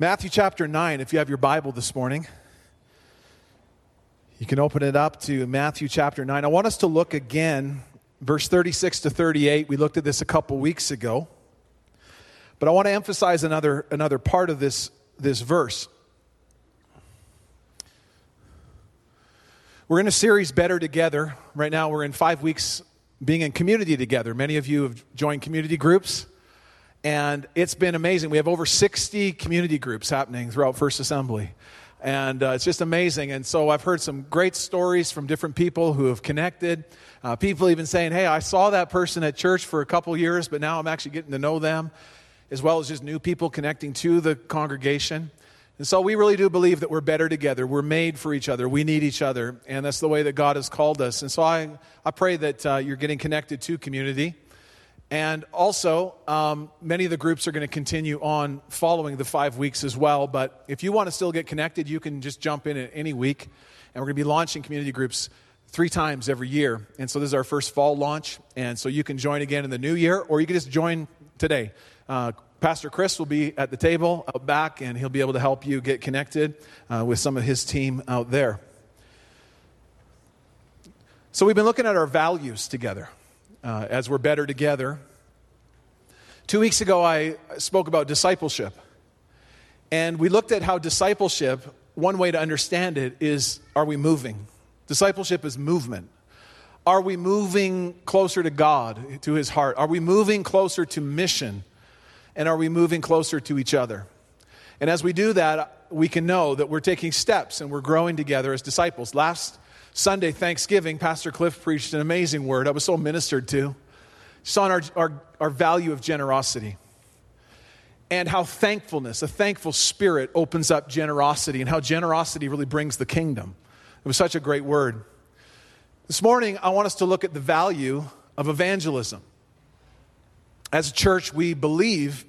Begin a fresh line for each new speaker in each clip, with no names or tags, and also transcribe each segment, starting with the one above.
Matthew chapter 9, if you have your Bible this morning, you can open it up to Matthew chapter 9. I want us to look again, verse 36 to 38. We looked at this a couple weeks ago. But I want to emphasize another, another part of this, this verse. We're in a series, Better Together. Right now, we're in five weeks being in community together. Many of you have joined community groups, and it's been amazing. We have over 60 community groups happening throughout First Assembly. And uh, it's just amazing. And so I've heard some great stories from different people who have connected. Uh, people even saying, hey, I saw that person at church for a couple years, but now I'm actually getting to know them, as well as just new people connecting to the congregation. And so we really do believe that we're better together. We're made for each other. We need each other. And that's the way that God has called us. And so I, I pray that uh, you're getting connected to community. And also, um, many of the groups are going to continue on following the five weeks as well. But if you want to still get connected, you can just jump in at any week. And we're going to be launching community groups three times every year. And so this is our first fall launch. And so you can join again in the new year, or you can just join today. Uh, Pastor Chris will be at the table out back, and he'll be able to help you get connected uh, with some of his team out there. So, we've been looking at our values together uh, as we're better together. Two weeks ago, I spoke about discipleship. And we looked at how discipleship, one way to understand it is are we moving? Discipleship is movement. Are we moving closer to God, to His heart? Are we moving closer to mission? And are we moving closer to each other? And as we do that, we can know that we're taking steps and we're growing together as disciples. Last Sunday, Thanksgiving, Pastor Cliff preached an amazing word. I was so ministered to. Just on our, our, our value of generosity and how thankfulness, a thankful spirit, opens up generosity and how generosity really brings the kingdom. It was such a great word. This morning, I want us to look at the value of evangelism. As a church, we believe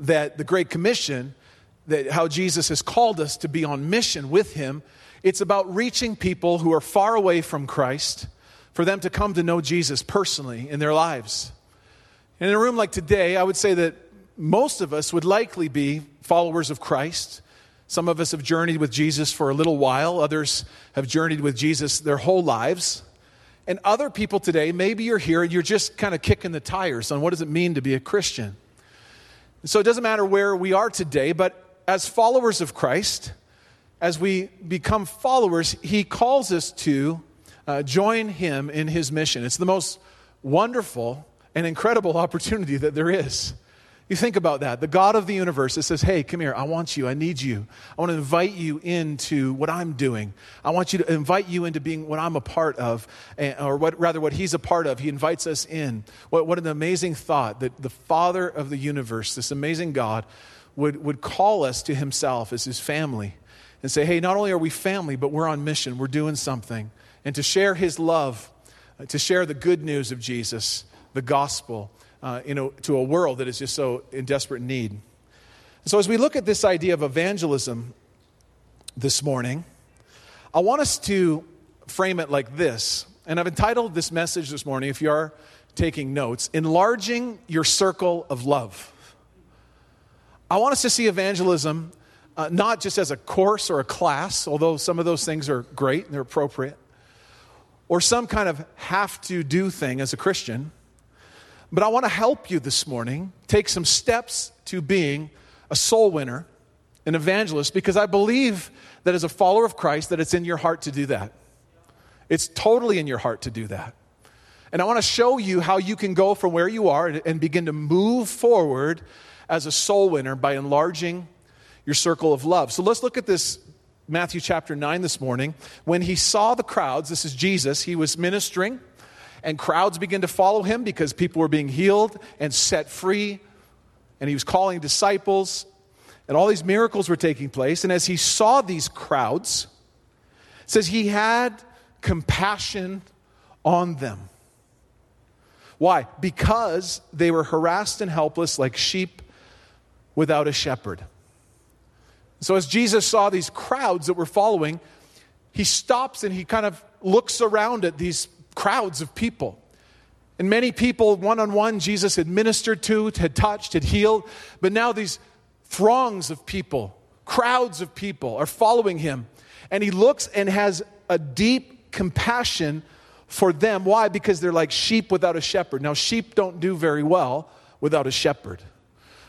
that the Great Commission, that how Jesus has called us to be on mission with Him, it's about reaching people who are far away from Christ for them to come to know Jesus personally in their lives. And in a room like today, I would say that most of us would likely be followers of Christ. Some of us have journeyed with Jesus for a little while, others have journeyed with Jesus their whole lives. And other people today, maybe you're here and you're just kind of kicking the tires on what does it mean to be a Christian. So it doesn't matter where we are today, but as followers of Christ, as we become followers, he calls us to uh, join him in his mission. It's the most wonderful and incredible opportunity that there is. You think about that. The God of the universe, says, Hey, come here. I want you. I need you. I want to invite you into what I'm doing. I want you to invite you into being what I'm a part of, or what, rather, what He's a part of. He invites us in. What, what an amazing thought that the Father of the universe, this amazing God, would, would call us to Himself as His family and say, Hey, not only are we family, but we're on mission. We're doing something. And to share His love, to share the good news of Jesus, the gospel uh, you know, to a world that is just so in desperate need. So, as we look at this idea of evangelism this morning, I want us to frame it like this. And I've entitled this message this morning, if you are taking notes, Enlarging Your Circle of Love. I want us to see evangelism uh, not just as a course or a class, although some of those things are great and they're appropriate, or some kind of have to do thing as a Christian. But I want to help you this morning take some steps to being a soul winner, an evangelist, because I believe that as a follower of Christ that it's in your heart to do that. It's totally in your heart to do that. And I want to show you how you can go from where you are and begin to move forward as a soul winner by enlarging your circle of love. So let's look at this Matthew chapter 9 this morning. When he saw the crowds, this is Jesus, he was ministering and crowds began to follow him because people were being healed and set free. And he was calling disciples, and all these miracles were taking place. And as he saw these crowds, says he had compassion on them. Why? Because they were harassed and helpless like sheep without a shepherd. So, as Jesus saw these crowds that were following, he stops and he kind of looks around at these crowds of people. And many people, one on one, Jesus had ministered to, had touched, had healed. But now these throngs of people, crowds of people are following him. And he looks and has a deep compassion for them. Why? Because they're like sheep without a shepherd. Now, sheep don't do very well without a shepherd.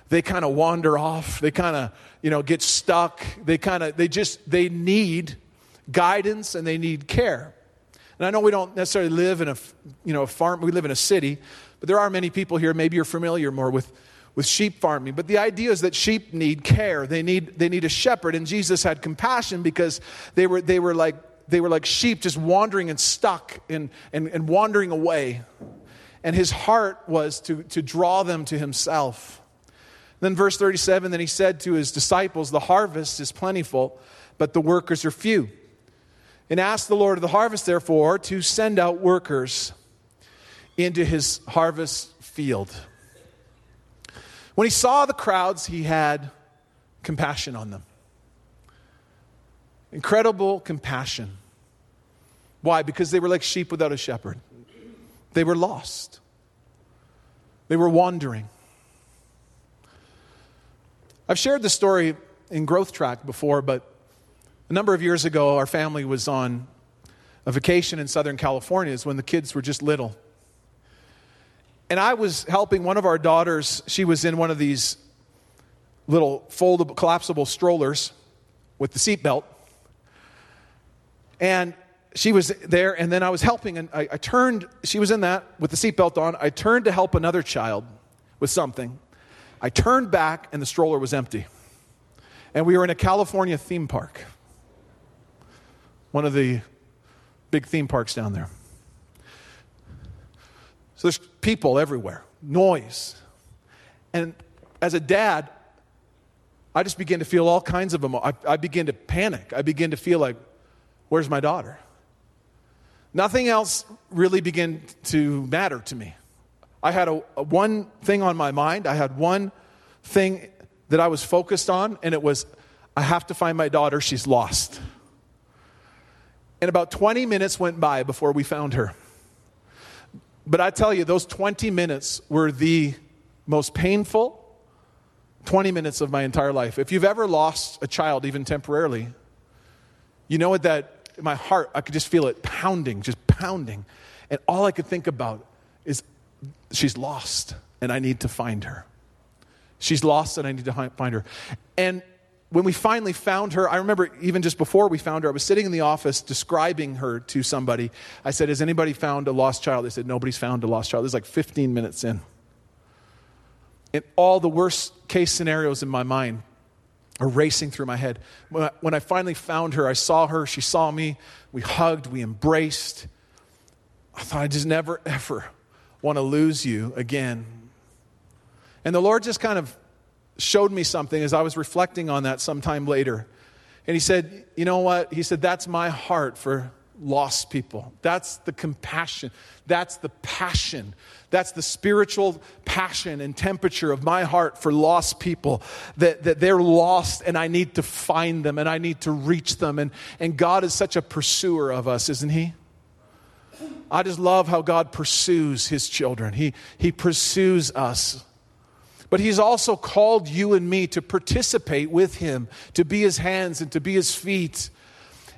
They kind of wander off. They kind of, you know, get stuck. They kind of, they just, they need guidance and they need care. And I know we don't necessarily live in a, you know, a farm, we live in a city, but there are many people here, maybe you're familiar more with, with sheep farming. But the idea is that sheep need care. They need, they need a shepherd. And Jesus had compassion because they were, they were, like, they were like sheep just wandering and stuck and, and, and wandering away. And his heart was to, to draw them to himself. Then, verse 37 then he said to his disciples, The harvest is plentiful, but the workers are few. And asked the Lord of the harvest, therefore, to send out workers into his harvest field. When he saw the crowds, he had compassion on them. Incredible compassion. Why? Because they were like sheep without a shepherd. They were lost, they were wandering. I've shared the story in Growth Track before, but a number of years ago, our family was on a vacation in Southern California when the kids were just little. And I was helping one of our daughters. She was in one of these little foldable, collapsible strollers with the seatbelt. And she was there, and then I was helping, and I, I turned, she was in that with the seatbelt on. I turned to help another child with something. I turned back, and the stroller was empty. And we were in a California theme park, one of the big theme parks down there. So there's people everywhere, noise. And as a dad, I just begin to feel all kinds of emotions. I, I begin to panic. I begin to feel like, where's my daughter? Nothing else really began to matter to me. I had a, a one thing on my mind. I had one thing that I was focused on, and it was I have to find my daughter. She's lost. And about 20 minutes went by before we found her. But I tell you, those 20 minutes were the most painful 20 minutes of my entire life. If you've ever lost a child, even temporarily, you know what that, my heart, I could just feel it pounding, just pounding. And all I could think about is she's lost and I need to find her. She's lost and I need to find her. And when we finally found her, I remember even just before we found her, I was sitting in the office describing her to somebody. I said, Has anybody found a lost child? They said, Nobody's found a lost child. This is like 15 minutes in. And all the worst case scenarios in my mind are racing through my head. When I, when I finally found her, I saw her, she saw me, we hugged, we embraced. I thought, I just never, ever want to lose you again. And the Lord just kind of showed me something as I was reflecting on that sometime later. And he said, You know what? He said, That's my heart for lost people. That's the compassion. That's the passion. That's the spiritual passion and temperature of my heart for lost people. That, that they're lost and I need to find them and I need to reach them. And, and God is such a pursuer of us, isn't He? I just love how God pursues His children. He, he pursues us. But he's also called you and me to participate with him, to be his hands and to be his feet.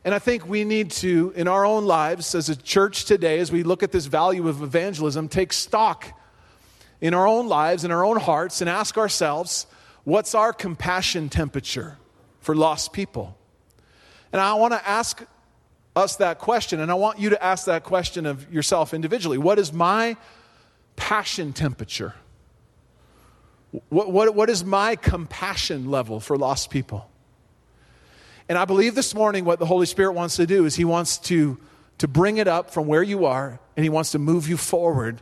And I think we need to, in our own lives as a church today, as we look at this value of evangelism, take stock in our own lives, in our own hearts, and ask ourselves what's our compassion temperature for lost people? And I want to ask us that question, and I want you to ask that question of yourself individually. What is my passion temperature? What, what, what is my compassion level for lost people? And I believe this morning what the Holy Spirit wants to do is He wants to, to bring it up from where you are and He wants to move you forward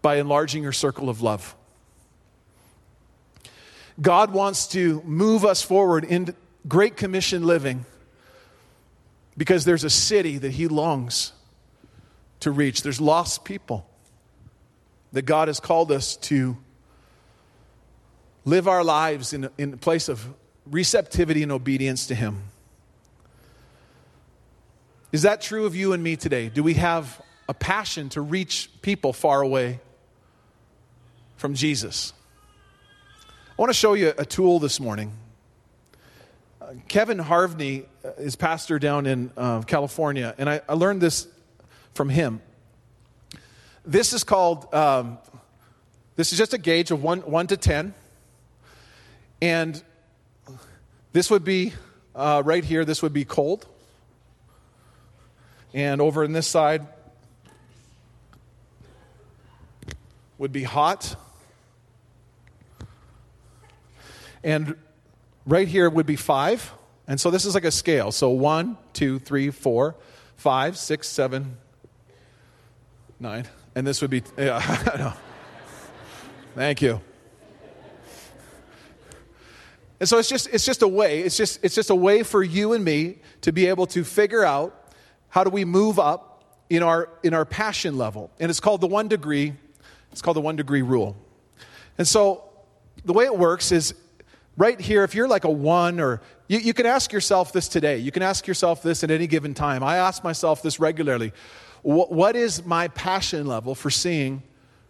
by enlarging your circle of love. God wants to move us forward in Great Commission living because there's a city that He longs to reach. There's lost people that God has called us to live our lives in, in a place of receptivity and obedience to Him. Is that true of you and me today? Do we have a passion to reach people far away from Jesus? I want to show you a tool this morning. Kevin Harvey uh, is pastor down in uh, California, and I, I, learned this from him. This is called, um, this is just a gauge of 1, one to 10. And this would be, uh, right here, this would be cold. And over in this side would be hot. And right here would be five. And so this is like a scale. So one, two, three, four, five, six, seven, nine. And this would be, yeah, Thank you. And so it's just, it's just a way, it's just, it's just a way for you and me to be able to figure out how do we move up in our, in our passion level. And it's called the one degree, it's called the one degree rule. And so the way it works is right here, if you're like a one, or you, you can ask yourself this today. You can ask yourself this at any given time. I ask myself this regularly. what, what is my passion level for seeing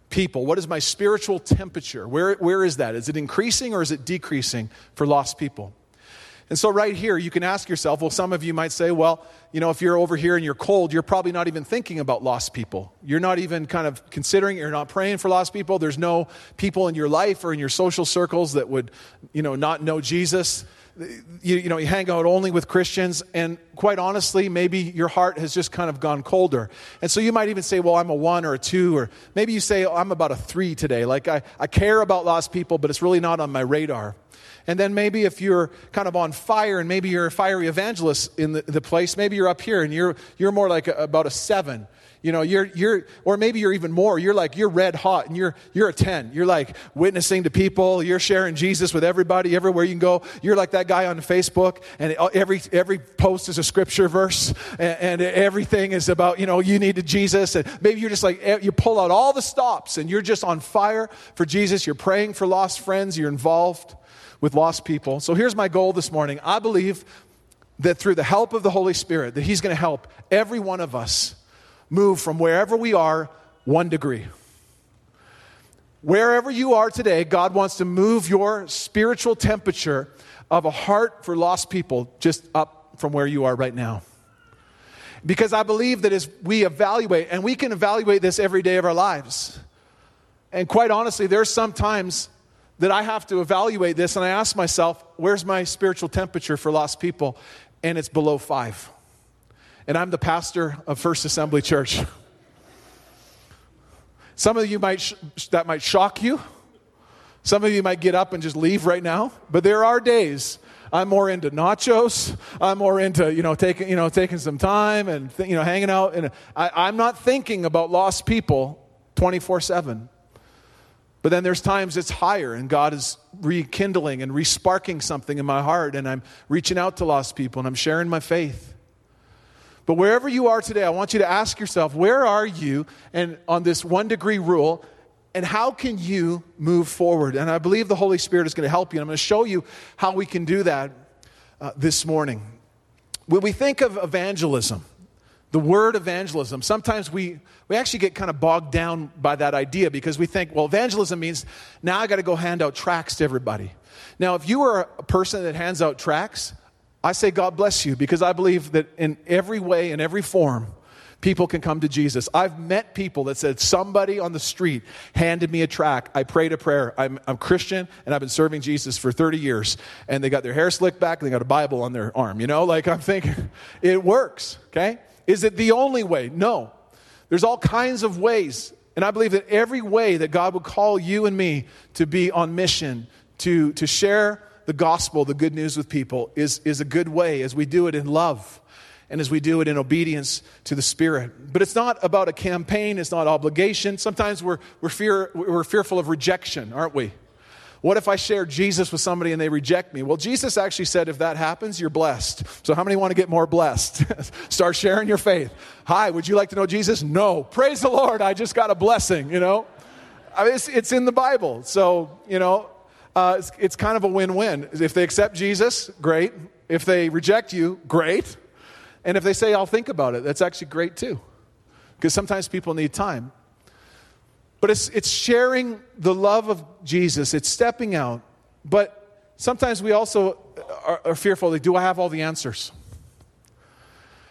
people? What is my spiritual temperature? Where, where is that? Is it increasing or is it decreasing for lost people? And so, right here, you can ask yourself well, some of you might say, well, you know, if you're over here and you're cold, you're probably not even thinking about lost people. You're not even kind of considering, you're not praying for lost people. There's no people in your life or in your social circles that would, you know, not know Jesus. You, you know, you hang out only with Christians, and quite honestly, maybe your heart has just kind of gone colder. And so you might even say, well, I'm a one or a two, or maybe you say, oh, I'm about a three today. Like, I, I care about lost people, but it's really not on my radar. And then maybe if you're kind of on fire and maybe you're a fiery evangelist in the, the place, maybe you're up here and you're, you're more like a, about a seven. You know, you're, you're, or maybe you're even more. You're like, you're red hot and you're, you're a 10. You're like witnessing to people. You're sharing Jesus with everybody, everywhere you can go. You're like that guy on Facebook and every, every post is a scripture verse and, and everything is about, you know, you needed Jesus. And maybe you're just like, eh, you pull out all the stops and you're just on fire for Jesus. You're praying for lost friends. You're involved with lost people. So here's my goal this morning. I believe that through the help of the Holy Spirit, that He's going to help every one of us move from wherever we are one degree. Wherever you are today, God wants to move your spiritual temperature of a heart for lost people just up from where you are right now. Because I believe that as we evaluate, and we can evaluate this every day of our lives. And quite honestly, there's sometimes that I have to evaluate this and I ask myself, where's my spiritual temperature for lost people? And it's below five. And I'm the pastor of First Assembly Church. Some of you might, sh- that might shock you. Some of you might get up and just leave right now. But there are days I'm more into nachos. I'm more into, you know, taking, you know, taking some time and, th- you know, hanging out. And I, I'm not thinking about lost people 24 7. But then there's times it's higher and God is rekindling and resparking something in my heart and I'm reaching out to lost people and I'm sharing my faith. But wherever you are today, I want you to ask yourself, where are you and on this one degree rule and how can you move forward? And I believe the Holy Spirit is going to help you. And I'm going to show you how we can do that uh, this morning. When we think of evangelism, the word evangelism, sometimes we, we actually get kind of bogged down by that idea because we think, well, evangelism means now I got to go hand out tracts to everybody. Now, if you are a person that hands out tracts, I say God bless you because I believe that in every way, in every form, people can come to Jesus. I've met people that said, somebody on the street handed me a tract. I prayed a prayer. I'm, I'm Christian and I've been serving Jesus for 30 years. And they got their hair slicked back and they got a Bible on their arm. You know, like I'm thinking, it works, okay? Is it the only way? No. There's all kinds of ways. And I believe that every way that God would call you and me to be on mission, to, to share the gospel, the good news with people, is, is a good way as we do it in love and as we do it in obedience to the Spirit. But it's not about a campaign, it's not obligation. Sometimes we're, we're, fear, we're fearful of rejection, aren't we? What if I share Jesus with somebody and they reject me? Well, Jesus actually said if that happens, you're blessed. So, how many want to get more blessed? Start sharing your faith. Hi, would you like to know Jesus? No. Praise the Lord, I just got a blessing, you know? I mean, it's, it's in the Bible. So, you know, uh, it's, it's kind of a win win. If they accept Jesus, great. If they reject you, great. And if they say, I'll think about it, that's actually great too. Because sometimes people need time. But it's, it's sharing the love of Jesus, it's stepping out but sometimes we also are, are fearful like, do I have all the answers?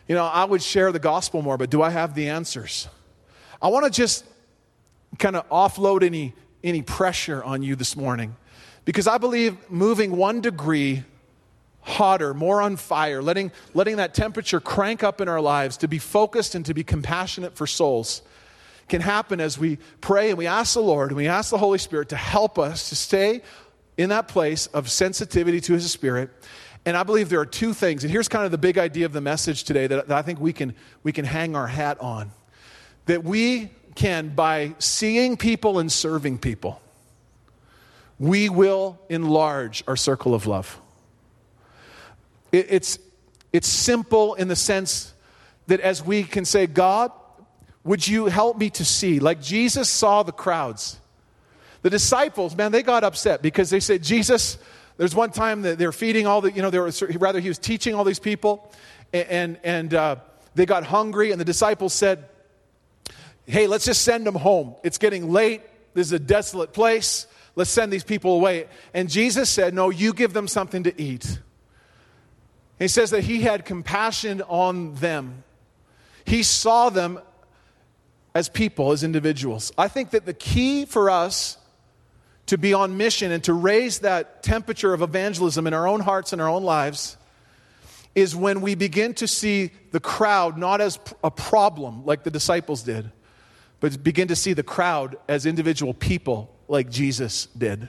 You know, I would share the gospel more, but do I have the answers? I want to just kind of offload any, any pressure on you this morning because I believe moving one degree hotter, more on fire, letting, letting that temperature crank up in our lives to be focused and to be compassionate for souls can happen as we pray and we ask the Lord and we ask the Holy Spirit to help us to stay in that place of sensitivity to His Spirit. And I believe there are two things, and here's kind of the big idea of the message today that, that I think we can, we can hang our hat on. That we can, by seeing people and serving people, we will enlarge our circle of love. It, it's, it's simple in the sense that as we can say, God, would you help me to see? Like Jesus saw the crowds. The disciples, man, they got upset because they said, Jesus, there's one time that they're feeding all the, you know, they were, rather, he was teaching all these people, and, and, uh, they got hungry, and the disciples said, Hey, let's just send them home. It's getting late. This is a desolate place. Let's send these people away. And Jesus said, No, you give them something to eat. He says that he had compassion on them. He saw them as people, as individuals. I think that the key for us to be on mission and to raise that temperature of evangelism in our own hearts and our own lives is when we begin to see the crowd not as a problem like the disciples did, but begin to see the crowd as individual people like Jesus did.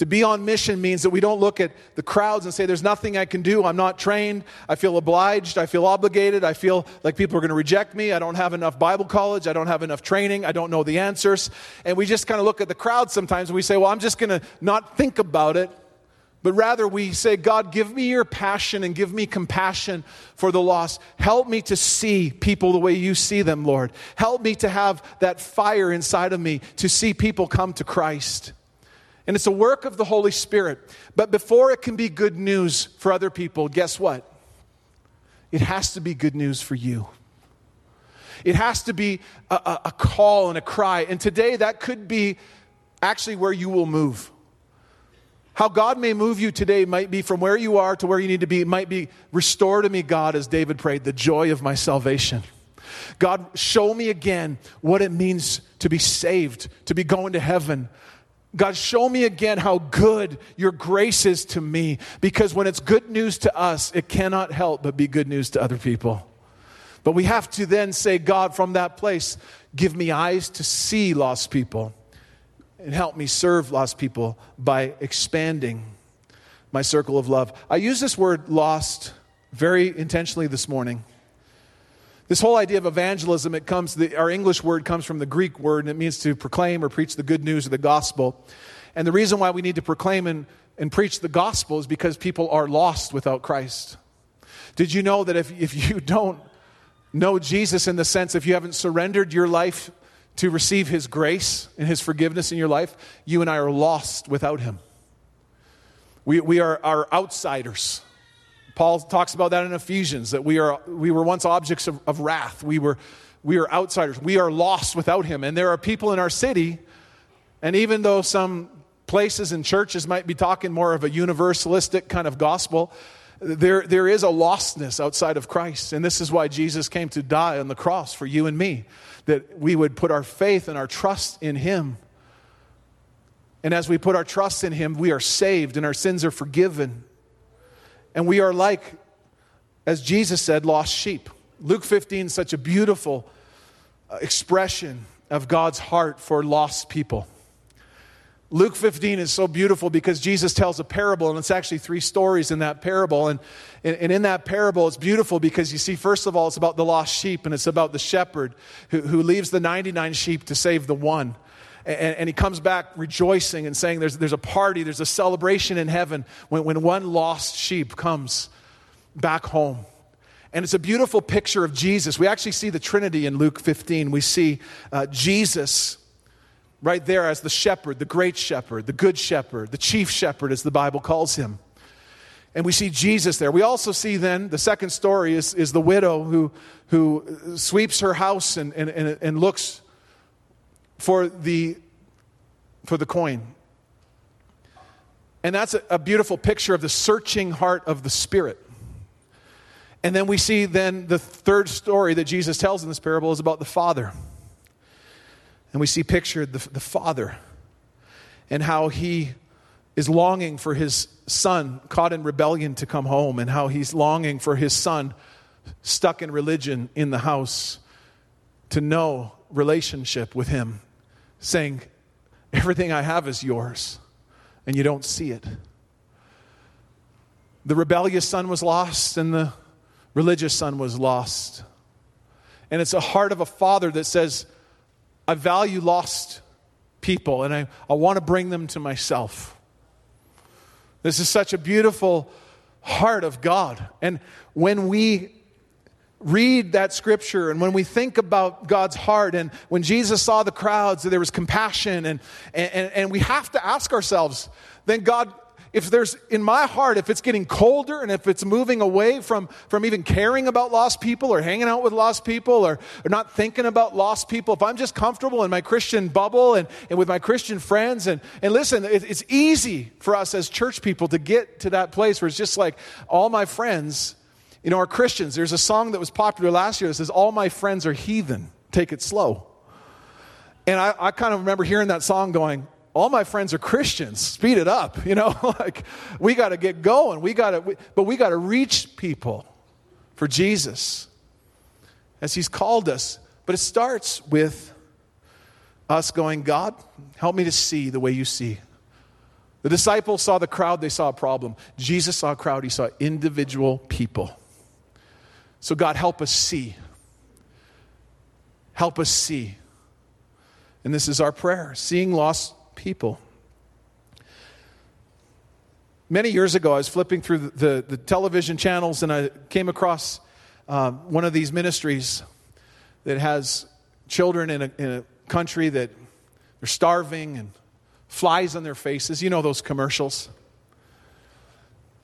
To be on mission means that we don't look at the crowds and say, There's nothing I can do. I'm not trained. I feel obliged. I feel obligated. I feel like people are going to reject me. I don't have enough Bible college. I don't have enough training. I don't know the answers. And we just kind of look at the crowd sometimes and we say, Well, I'm just going to not think about it. But rather, we say, God, give me your passion and give me compassion for the lost. Help me to see people the way you see them, Lord. Help me to have that fire inside of me to see people come to Christ. And it's a work of the Holy Spirit. But before it can be good news for other people, guess what? It has to be good news for you. It has to be a, a, a, call and a cry. And today, that could be actually where you will move. How God may move you today might be from where you are to where you need to be. It might be, restore to me, God, as David prayed, the joy of my salvation. God, show me again what it means to be saved, to be going to heaven, God, show me again how good your grace is to me. Because when it's good news to us, it cannot help but be good news to other people. But we have to then say, God, from that place, give me eyes to see lost people and help me serve lost people by expanding my circle of love. I use this word lost very intentionally this morning this whole idea of evangelism, it comes, the, our English word comes from the Greek word, and it means to proclaim or preach the good news of the gospel. And the reason why we need to proclaim and, and preach the gospel is because people are lost without Christ. Did you know that if, if you don't know Jesus in the sense, if you haven't surrendered your life to receive his grace and his forgiveness in your life, you and I are lost without him? We, we are, are outsiders. Paul talks about that in Ephesians, that we, are, we were once objects of, of wrath. We were, we are outsiders. We are lost without him. And there are people in our city, and even though some places and churches might be talking more of a universalistic kind of gospel, there, there is a lostness outside of Christ. And this is why Jesus came to die on the cross for you and me, that we would put our faith and our trust in him. And as we put our trust in him, we are saved and our sins are forgiven. And we are like, as Jesus said, lost sheep. Luke 15 is such a beautiful uh, expression of God's heart for lost people. Luke 15 is so beautiful because Jesus tells a parable, and it's actually three stories in that parable. And, and in that parable, it's beautiful because you see, first of all, it's about the lost sheep, and it's about the shepherd who, who leaves the 99 sheep to save the one. And, and, he comes back rejoicing and saying there's, there's a party, there's a celebration in heaven when, when one lost sheep comes back home. And it's a beautiful picture of Jesus. We actually see the Trinity in Luke 15. We see uh, Jesus right there as the shepherd, the great shepherd, the good shepherd, the chief shepherd, as the Bible calls him. And we see Jesus there. We also see then the second story is, is the widow who, who sweeps her house and, and, and, and looks for the, for the coin. And that's a, a beautiful picture of the searching heart of the Spirit. And then we see then the third story that Jesus tells in this parable is about the Father. And we see pictured the, the Father and how he is longing for his son caught in rebellion to come home, and how he's longing for his son stuck in religion in the house to know relationship with him, saying, Everything I have is yours, and you don't see it. The rebellious son was lost, and the religious son was lost. And it's a heart of a father that says, I value lost people, and I, I want to bring them to myself. This is such a beautiful heart of God. And when we read that scripture and when we think about God's heart and when Jesus saw the crowds, there was compassion, and, and, and we have to ask ourselves, then God, if there's in my heart, if it's getting colder and if it's moving away from, from even caring about lost people or hanging out with lost people or, or not thinking about lost people, if I'm just comfortable in my Christian bubble and, and with my Christian friends, and, and listen, it, it's easy for us as church people to get to that place where it's just like all my friends, you know, our Christians. There's a song that was popular last year that says, All my friends are heathen, take it slow. And I, I kind of remember hearing that song going, all my friends are Christians. Speed it up, you know. like we got to get going. We got to, but we got to reach people for Jesus as He's called us. But it starts with us going, God, help me to see the way you see. The disciples saw the crowd; they saw a problem. Jesus saw a crowd; he saw individual people. So God, help us see. Help us see. And this is our prayer seeing lost people. Many years ago, I was flipping through the, the, the television channels and I came across uh, one of these ministries that has children in a, in a country that they're starving and flies on their faces. You know those commercials.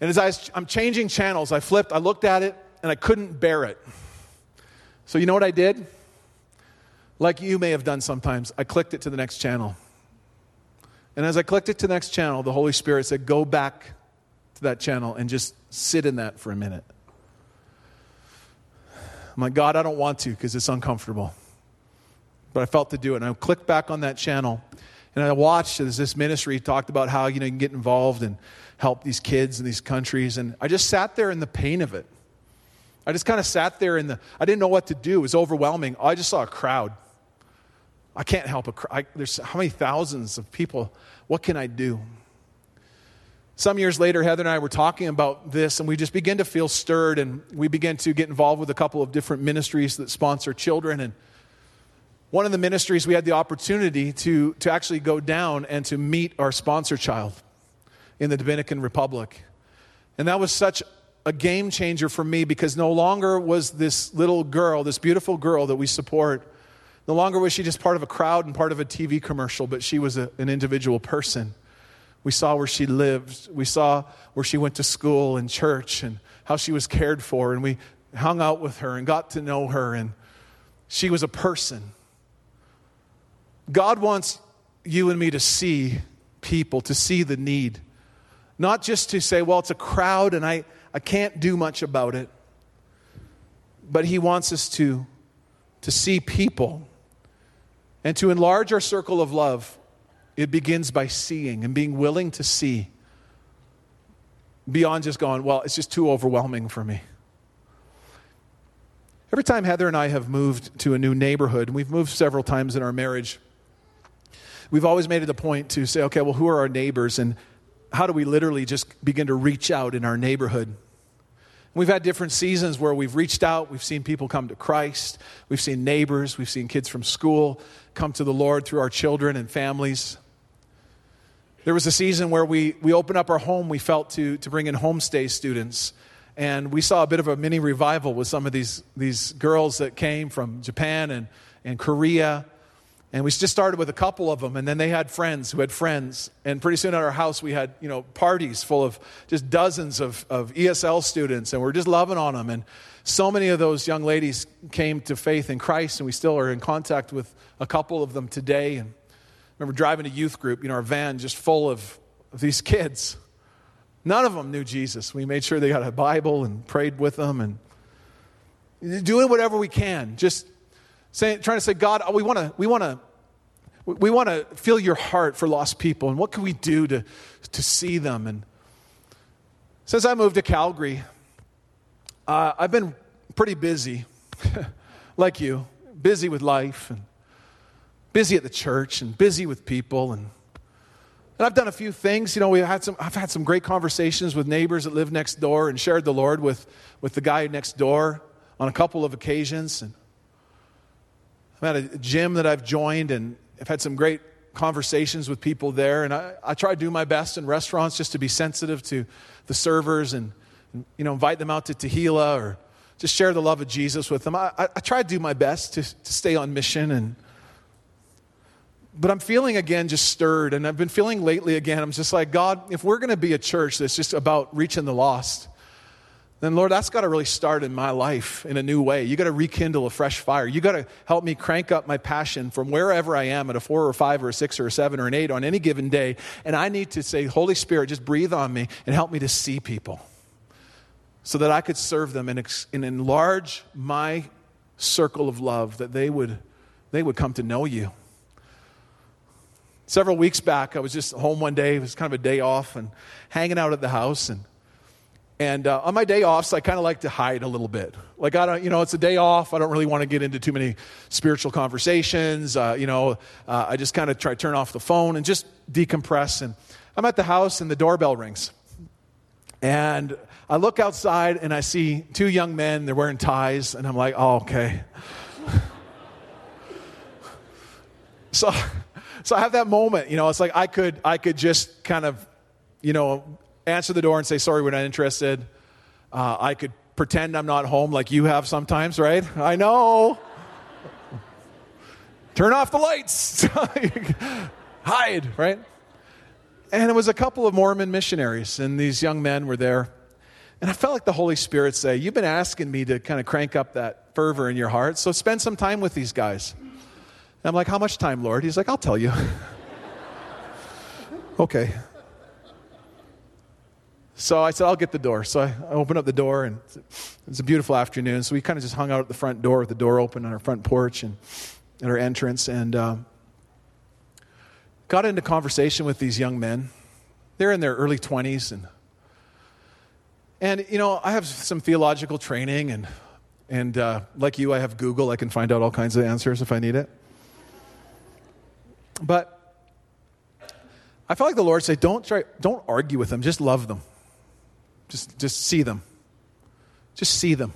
And as I was, I'm changing channels, I flipped, I looked at it, and I couldn't bear it. So, you know what I did? Like you may have done sometimes, I clicked it to the next channel. And as I clicked it to the next channel, the Holy Spirit said, Go back to that channel and just sit in that for a minute. I'm like, God, I don't want to because it's uncomfortable. But I felt to do it. And I clicked back on that channel and I watched as this ministry talked about how you know you can get involved and help these kids in these countries. And I just sat there in the pain of it. I just kind of sat there in the, I didn't know what to do. It was overwhelming. I just saw a crowd. I can't help it. There's how many thousands of people. What can I do? Some years later, Heather and I were talking about this, and we just began to feel stirred, and we began to get involved with a couple of different ministries that sponsor children. And one of the ministries, we had the opportunity to, to actually go down and to meet our sponsor child in the Dominican Republic. And that was such a game changer for me because no longer was this little girl, this beautiful girl that we support, no longer was she just part of a crowd and part of a TV commercial, but she was a, an individual person. We saw where she lived. We saw where she went to school and church and how she was cared for. And we hung out with her and got to know her. And she was a person. God wants you and me to see people, to see the need. Not just to say, well, it's a crowd and I, I can't do much about it. But He wants us to, to see people and to enlarge our circle of love, it begins by seeing and being willing to see beyond just going, well, it's just too overwhelming for me. Every time Heather and I have moved to a new neighborhood, and we've moved several times in our marriage, we've always made it a point to say, okay, well, who are our neighbors? And how do we literally just begin to reach out in our neighborhood? We've had different seasons where we've reached out, we've seen people come to Christ, we've seen neighbors, we've seen kids from school come to the Lord through our children and families. There was a season where we, we opened up our home, we felt to, to bring in homestay students. And we saw a bit of a mini revival with some of these, these girls that came from Japan and, and Korea and we just started with a couple of them, and then they had friends who had friends. And pretty soon at our house, we had, you know, parties full of just dozens of, of ESL students, and we're just loving on them. And so many of those young ladies came to faith in Christ, and we still are in contact with a couple of them today. And I remember driving a youth group, you know, our van just full of, of these kids. None of them knew Jesus. We made sure they got a Bible and prayed with them and doing whatever we can. Just saying, trying to say, God, we want to, we want to, we want to feel your heart for lost people. And what can we do to, to see them? And since I moved to Calgary, uh, I've been pretty busy, like you, busy with life and busy at the church and busy with people and and I've done a few things. You know, we had some, I've had some great conversations with neighbors that live next door and shared the Lord with, with the guy next door on a couple of occasions. And I've at a gym that I've joined and I've had some great conversations with people there. And I, I try to do my best in restaurants just to be sensitive to the servers and, and you know, invite them out to Tehillah or just share the love of Jesus with them. I, I, I try to do my best to, to stay on mission and but I'm feeling again just stirred, and I've been feeling lately again. I'm just like, God, if we're going to be a church that's just about reaching the lost, then Lord, that's got to really start in my life in a new way. You got to rekindle a fresh fire. You got to help me crank up my passion from wherever I am at a four or five or a six or a seven or an eight on any given day. And I need to say, Holy Spirit, just breathe on me and help me to see people so that I could serve them and, and enlarge my circle of love that they would, they would come to know you. Several weeks back, I was just home one day. It was kind of a day off and hanging out at the house. And, and uh, on my day offs, I kind of like to hide a little bit. Like, I don't, you know, it's a day off. I don't really want to get into too many spiritual conversations. Uh, you know, uh, I just kind of try to turn off the phone and just decompress. And I'm at the house and the doorbell rings. And I look outside and I see two young men. They're wearing ties. And I'm like, oh, okay. so so I have that moment, you know, it's like I could, I could just kind of, you know, answer the door and say, sorry, we're not interested. Uh, I could pretend I'm not home like you have sometimes, right? I know. Turn off the lights. Hide, right? And it was a couple of Mormon missionaries, and these young men were there. And I felt like the Holy Spirit say, You've been asking me to kind of crank up that fervor in your heart, so spend some time with these guys. I'm like, How much time, Lord? He's like, I'll tell you. okay. So I said, I'll get the door. So I opened up the door, and it was a beautiful afternoon. So we kind of just hung out at the front door with the door open on our front porch and at our entrance, and um, got into conversation with these young men. They're in their early 20s, and and you know, I have some theological training, and and uh, like you, I have Google. I can find out all kinds of answers if I need it. But I felt like the Lord said, don't, try, don't argue with them, just love them. Just, just see them. Just see them.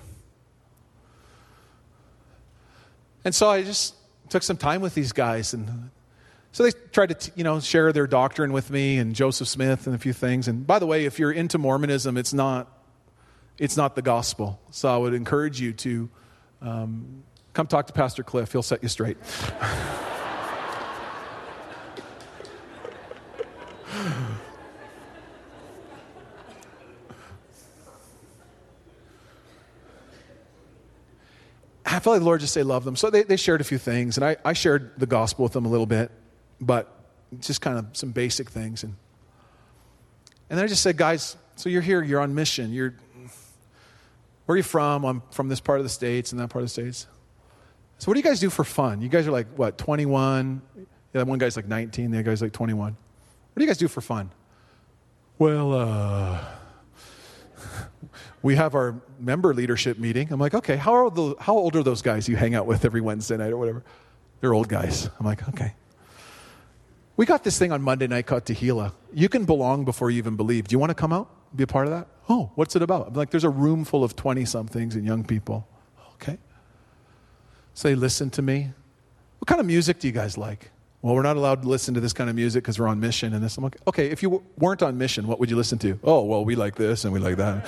And so I just took some time with these guys. And so they tried to, you know, share their doctrine with me and Joseph Smith and a few things. And by the way, if you're into Mormonism, it's not, it's not the gospel. So I would encourage you to um, come talk to Pastor Cliff. He'll set you straight. I felt like the Lord just say, love them. So they, they shared a few things, and I, I shared the gospel with them a little bit, but just kind of some basic things. And, and then I just said, guys, so you're here, you're on mission. You're, where are you from? I'm from this part of the States and that part of the States. So what do you guys do for fun? You guys are like, what, 21? Yeah, one guy's like 19, the other guy's like 21. What do you guys do for fun? Well, uh, we have our member leadership meeting. I'm like, okay, how, are the, how old are those guys you hang out with every Wednesday night or whatever? They're old guys. I'm like, okay. We got this thing on Monday night called Tehillah. You can belong before you even believe. Do you want to come out? Be a part of that? Oh, what's it about? I'm like, there's a room full of 20 somethings and young people. Okay. So listen to me. What kind of music do you guys like? Well, we're not allowed to listen to this kind of music because we're on mission and this. I'm like, okay, if you weren't on mission, what would you listen to? Oh, well, we like this and we like that.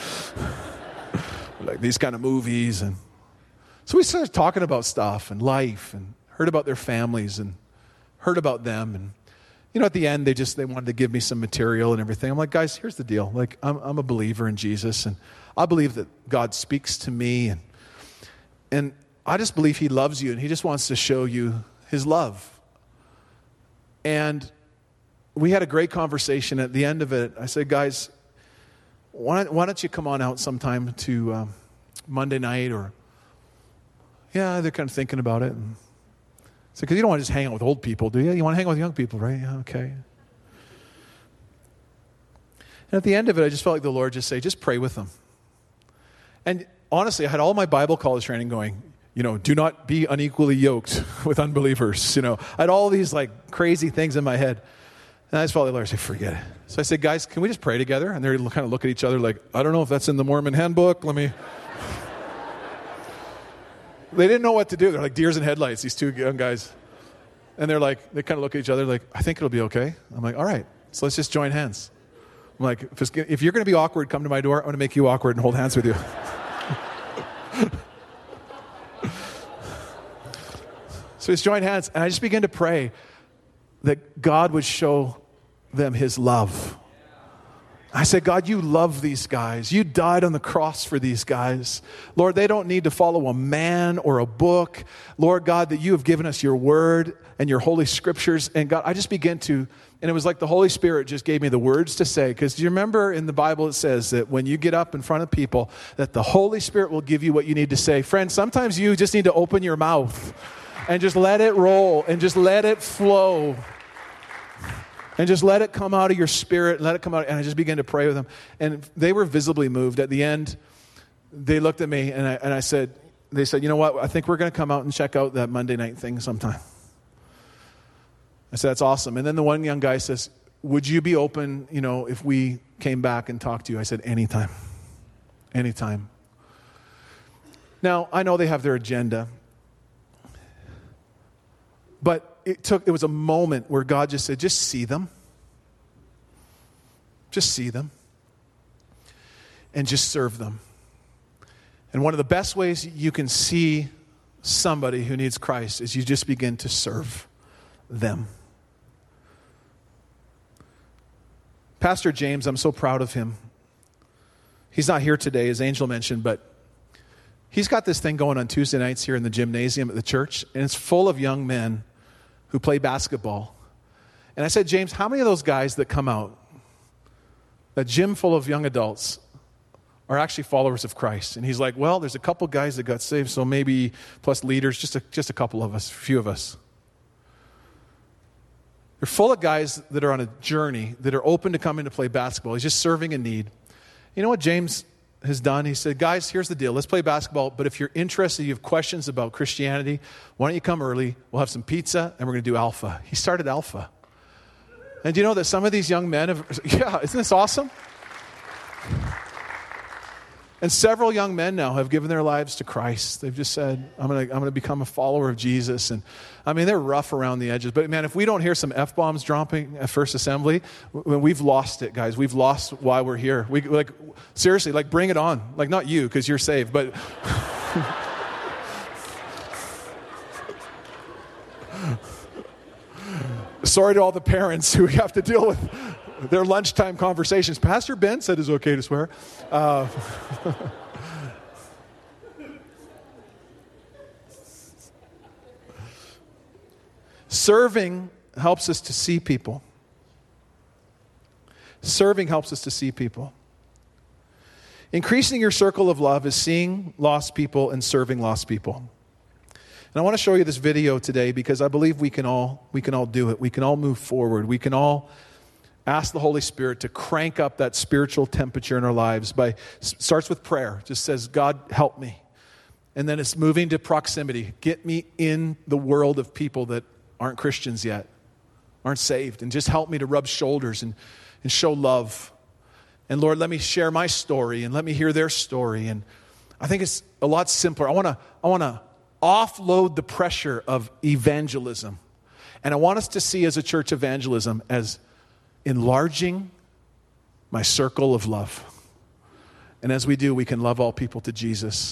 we like these kind of movies. And so we started talking about stuff and life and heard about their families and heard about them. And, you know, at the end, they just, they wanted to give me some material and everything. I'm like, guys, here's the deal. Like, I'm, I'm a believer in Jesus and I believe that God speaks to me and, and I just believe he loves you and he just wants to show you his love and we had a great conversation. At the end of it, I said, guys, why don't, why don't you come on out sometime to um, Monday night or, yeah, they're kind of thinking about it. And so, because you don't want to just hang out with old people, do you? You want to hang out with young people, right? Yeah, okay. And at the end of it, I just felt like the Lord just say, just pray with them. And honestly, I had all my Bible college training going, you know, do not be unequally yoked with unbelievers. You know, I had all these like crazy things in my head. And I just felt the Lord say, forget it. So I said, guys, can we just pray together? And they kind of look at each other like, I don't know if that's in the Mormon handbook. Let me. they didn't know what to do. They're like deers in headlights, these two young guys. And they're like, they kind of look at each other like, I think it'll be okay. I'm like, all right, so let's just join hands. I'm like, if, if you're going to be awkward, come to my door. I'm going to make you awkward and hold hands with you. so he's joined hands, and I just began to pray that God would show them his love. I said, God, you love these guys. You died on the cross for these guys. Lord, they don't need to follow a man or a book. Lord God, that you have given us your word and your holy scriptures. And God, I just began to, and it was like the Holy Spirit just gave me the words to say. Because do you remember in the Bible it says that when you get up in front of people, that the Holy Spirit will give you what you need to say. Friends, sometimes you just need to open your mouth and just let it roll and just let it flow. And just let it come out of your spirit and let it come out and i just began to pray with them. And they were visibly moved. At the end they looked at me and i, and I said they said you know what? I think we're going to come out and check out that monday night thing sometime. I said that's awesome. And then the one young guy says would you be open you know if we came back and talked to you? I said anytime. Anytime. Now i know they have their agenda but it took, it was a moment where God just said, just see them. Just see them. And just serve them. And one of the best ways you can see somebody who needs Christ is you just begin to serve them. Pastor James, I'm so proud of him. He's not here today, as Angel mentioned, but he's got this thing going on Tuesday nights here in the gymnasium at the church, and it's full of young men who play basketball. And I said, James, how many of those guys that come out, that gym full of young adults, are actually followers of Christ? And he's like, well, there's a couple guys that got saved, so maybe plus leaders, just a, just a couple of us, a few of us. They're full of guys that are on a journey, that are open to coming to play basketball. He's just serving a need. You know what James has done. He said, Guys, here's the deal. Let's play basketball, but if you're interested, you have questions about Christianity, why don't you come early? We'll have some pizza and we're going to do Alpha. He started Alpha. And do you know that some of these young men have, yeah, isn't this awesome? And several young men now have given their lives to Christ. They've just said, I'm going to I'm to become a follower of Jesus. And I mean, they're rough around the edges. But man, if we don't hear some F bombs dropping at First Assembly, we've lost it, guys. We've lost why we're here. We, like, seriously, like, bring it on. Like, not you, because you're saved, but. Sorry to all the parents who we have to deal with their lunchtime conversations. Pastor Ben said it's okay to swear. Uh, Serving helps us to see people. Serving helps us to see people. Increasing your circle of love is seeing lost people and serving lost people. And I want to show you this video today because I believe we can all we can all do it. We can all move forward. We can all ask the Holy Spirit to crank up that spiritual temperature in our lives by starts with prayer. Just says, God, help me. And then it's moving to proximity. Get me in the world of people that aren't Christians yet, aren't saved, and just help me to rub shoulders and, and show love. And Lord, let me share my story and let me hear their story. And I think it's a lot simpler. I want to I want to offload the pressure of evangelism. And I want us to see as a church evangelism as enlarging my circle of love. And as we do, we can love all people to Jesus.